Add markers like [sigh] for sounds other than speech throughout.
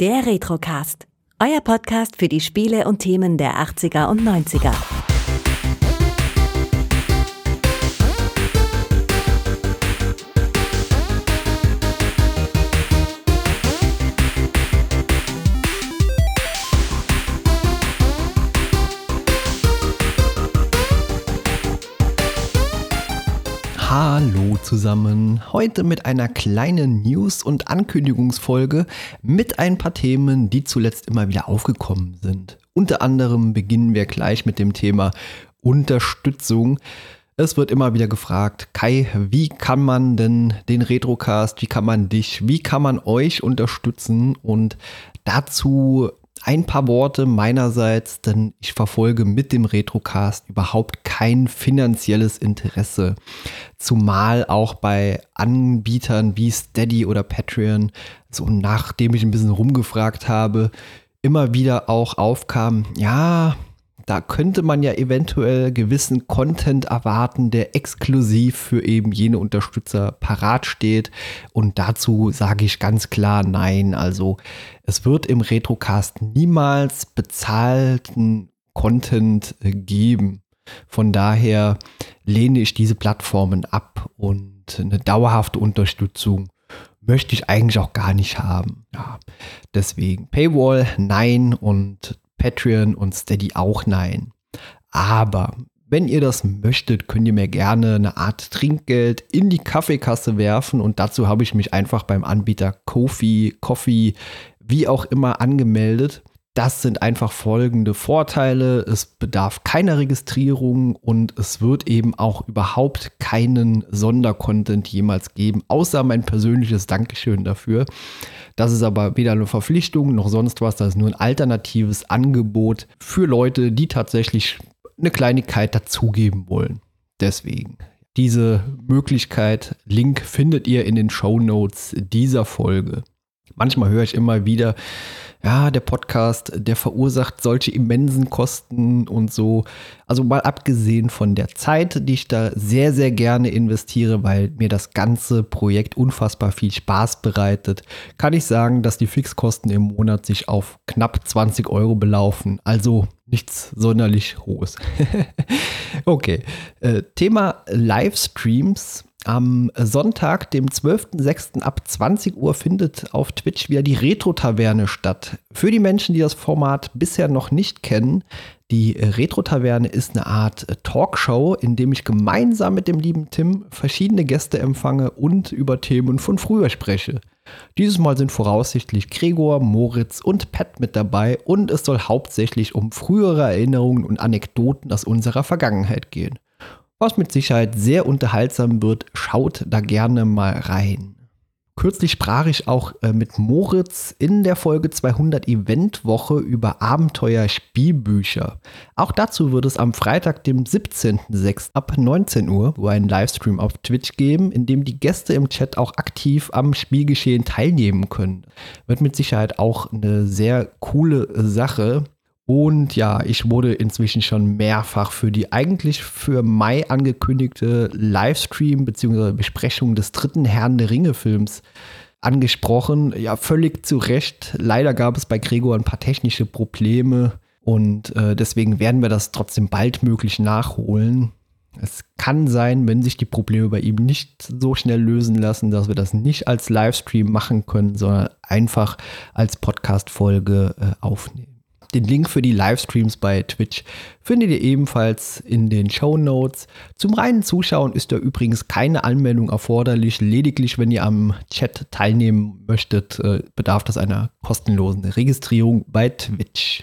Der Retrocast. Euer Podcast für die Spiele und Themen der 80er und 90er. Zusammen. Heute mit einer kleinen News- und Ankündigungsfolge mit ein paar Themen, die zuletzt immer wieder aufgekommen sind. Unter anderem beginnen wir gleich mit dem Thema Unterstützung. Es wird immer wieder gefragt, Kai, wie kann man denn den Retrocast, wie kann man dich, wie kann man euch unterstützen? Und dazu ein paar Worte meinerseits, denn ich verfolge mit dem Retrocast überhaupt kein finanzielles Interesse. Zumal auch bei Anbietern wie Steady oder Patreon, so nachdem ich ein bisschen rumgefragt habe, immer wieder auch aufkam, ja, da könnte man ja eventuell gewissen Content erwarten, der exklusiv für eben jene Unterstützer parat steht. Und dazu sage ich ganz klar nein. Also es wird im Retrocast niemals bezahlten Content geben. Von daher lehne ich diese Plattformen ab und eine dauerhafte Unterstützung möchte ich eigentlich auch gar nicht haben. Ja, deswegen Paywall nein und Patreon und Steady auch nein. Aber wenn ihr das möchtet, könnt ihr mir gerne eine Art Trinkgeld in die Kaffeekasse werfen und dazu habe ich mich einfach beim Anbieter Kofi, Coffee, wie auch immer angemeldet. Das sind einfach folgende Vorteile. Es bedarf keiner Registrierung und es wird eben auch überhaupt keinen Sondercontent jemals geben, außer mein persönliches Dankeschön dafür. Das ist aber weder eine Verpflichtung noch sonst was. Das ist nur ein alternatives Angebot für Leute, die tatsächlich eine Kleinigkeit dazugeben wollen. Deswegen. Diese Möglichkeit, Link findet ihr in den Show Notes dieser Folge. Manchmal höre ich immer wieder, ja, der Podcast, der verursacht solche immensen Kosten und so. Also mal abgesehen von der Zeit, die ich da sehr, sehr gerne investiere, weil mir das ganze Projekt unfassbar viel Spaß bereitet, kann ich sagen, dass die Fixkosten im Monat sich auf knapp 20 Euro belaufen. Also nichts sonderlich hohes. [laughs] okay, äh, Thema Livestreams am Sonntag, dem 12.06. ab 20 Uhr findet auf Twitch wieder die Retro-Taverne statt. Für die Menschen, die das Format bisher noch nicht kennen, die Retro-Taverne ist eine Art Talkshow, in dem ich gemeinsam mit dem lieben Tim verschiedene Gäste empfange und über Themen von früher spreche. Dieses Mal sind voraussichtlich Gregor, Moritz und Pat mit dabei und es soll hauptsächlich um frühere Erinnerungen und Anekdoten aus unserer Vergangenheit gehen was mit Sicherheit sehr unterhaltsam wird. Schaut da gerne mal rein. Kürzlich sprach ich auch äh, mit Moritz in der Folge 200 Eventwoche über Abenteuer-Spielbücher. Auch dazu wird es am Freitag, dem 17.06. ab 19 Uhr wo einen Livestream auf Twitch geben, in dem die Gäste im Chat auch aktiv am Spielgeschehen teilnehmen können. Wird mit Sicherheit auch eine sehr coole Sache. Und ja, ich wurde inzwischen schon mehrfach für die eigentlich für Mai angekündigte Livestream bzw. Besprechung des dritten Herrn der Ringe Films angesprochen. Ja, völlig zu Recht. Leider gab es bei Gregor ein paar technische Probleme und äh, deswegen werden wir das trotzdem baldmöglich nachholen. Es kann sein, wenn sich die Probleme bei ihm nicht so schnell lösen lassen, dass wir das nicht als Livestream machen können, sondern einfach als Podcast-Folge äh, aufnehmen. Den Link für die Livestreams bei Twitch findet ihr ebenfalls in den Show Notes. Zum reinen Zuschauen ist da übrigens keine Anmeldung erforderlich. Lediglich, wenn ihr am Chat teilnehmen möchtet, äh, bedarf das einer kostenlosen Registrierung bei Twitch.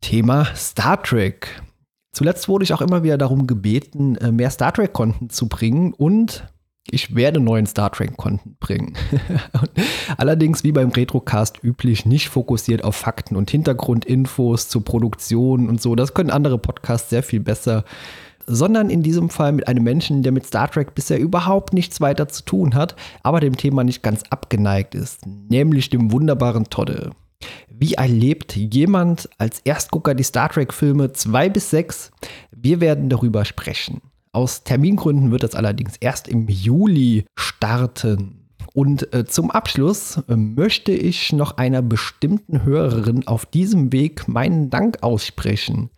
Thema Star Trek. Zuletzt wurde ich auch immer wieder darum gebeten, äh, mehr Star Trek-Konten zu bringen und ich werde neuen Star Trek-Content bringen. [laughs] Allerdings, wie beim Retrocast üblich, nicht fokussiert auf Fakten und Hintergrundinfos zur Produktion und so. Das können andere Podcasts sehr viel besser. Sondern in diesem Fall mit einem Menschen, der mit Star Trek bisher überhaupt nichts weiter zu tun hat, aber dem Thema nicht ganz abgeneigt ist, nämlich dem wunderbaren Todde. Wie erlebt jemand als Erstgucker die Star Trek-Filme 2 bis 6? Wir werden darüber sprechen. Aus Termingründen wird das allerdings erst im Juli starten. Und äh, zum Abschluss äh, möchte ich noch einer bestimmten Hörerin auf diesem Weg meinen Dank aussprechen.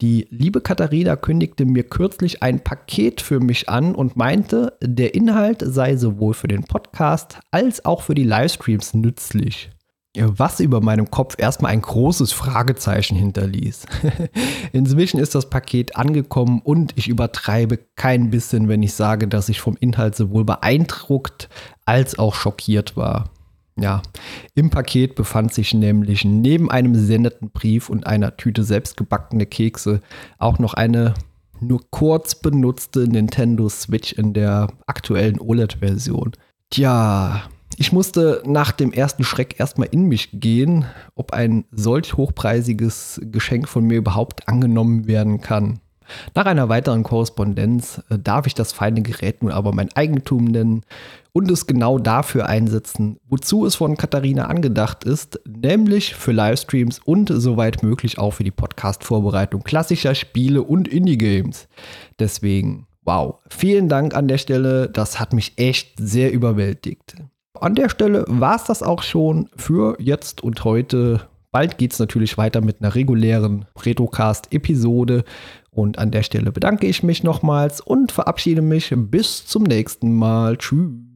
Die liebe Katharina kündigte mir kürzlich ein Paket für mich an und meinte, der Inhalt sei sowohl für den Podcast als auch für die Livestreams nützlich was über meinem Kopf erstmal ein großes Fragezeichen hinterließ. [laughs] Inzwischen ist das Paket angekommen und ich übertreibe kein bisschen, wenn ich sage, dass ich vom Inhalt sowohl beeindruckt als auch schockiert war. Ja, im Paket befand sich nämlich neben einem sendeten Brief und einer Tüte selbstgebackene Kekse auch noch eine nur kurz benutzte Nintendo Switch in der aktuellen OLED-Version. Tja, ich musste nach dem ersten Schreck erstmal in mich gehen, ob ein solch hochpreisiges Geschenk von mir überhaupt angenommen werden kann. Nach einer weiteren Korrespondenz äh, darf ich das feine Gerät nun aber mein Eigentum nennen und es genau dafür einsetzen, wozu es von Katharina angedacht ist, nämlich für Livestreams und soweit möglich auch für die Podcast-Vorbereitung klassischer Spiele und Indie-Games. Deswegen, wow, vielen Dank an der Stelle, das hat mich echt sehr überwältigt. An der Stelle war es das auch schon für jetzt und heute. Bald geht es natürlich weiter mit einer regulären Retrocast-Episode. Und an der Stelle bedanke ich mich nochmals und verabschiede mich bis zum nächsten Mal. Tschüss.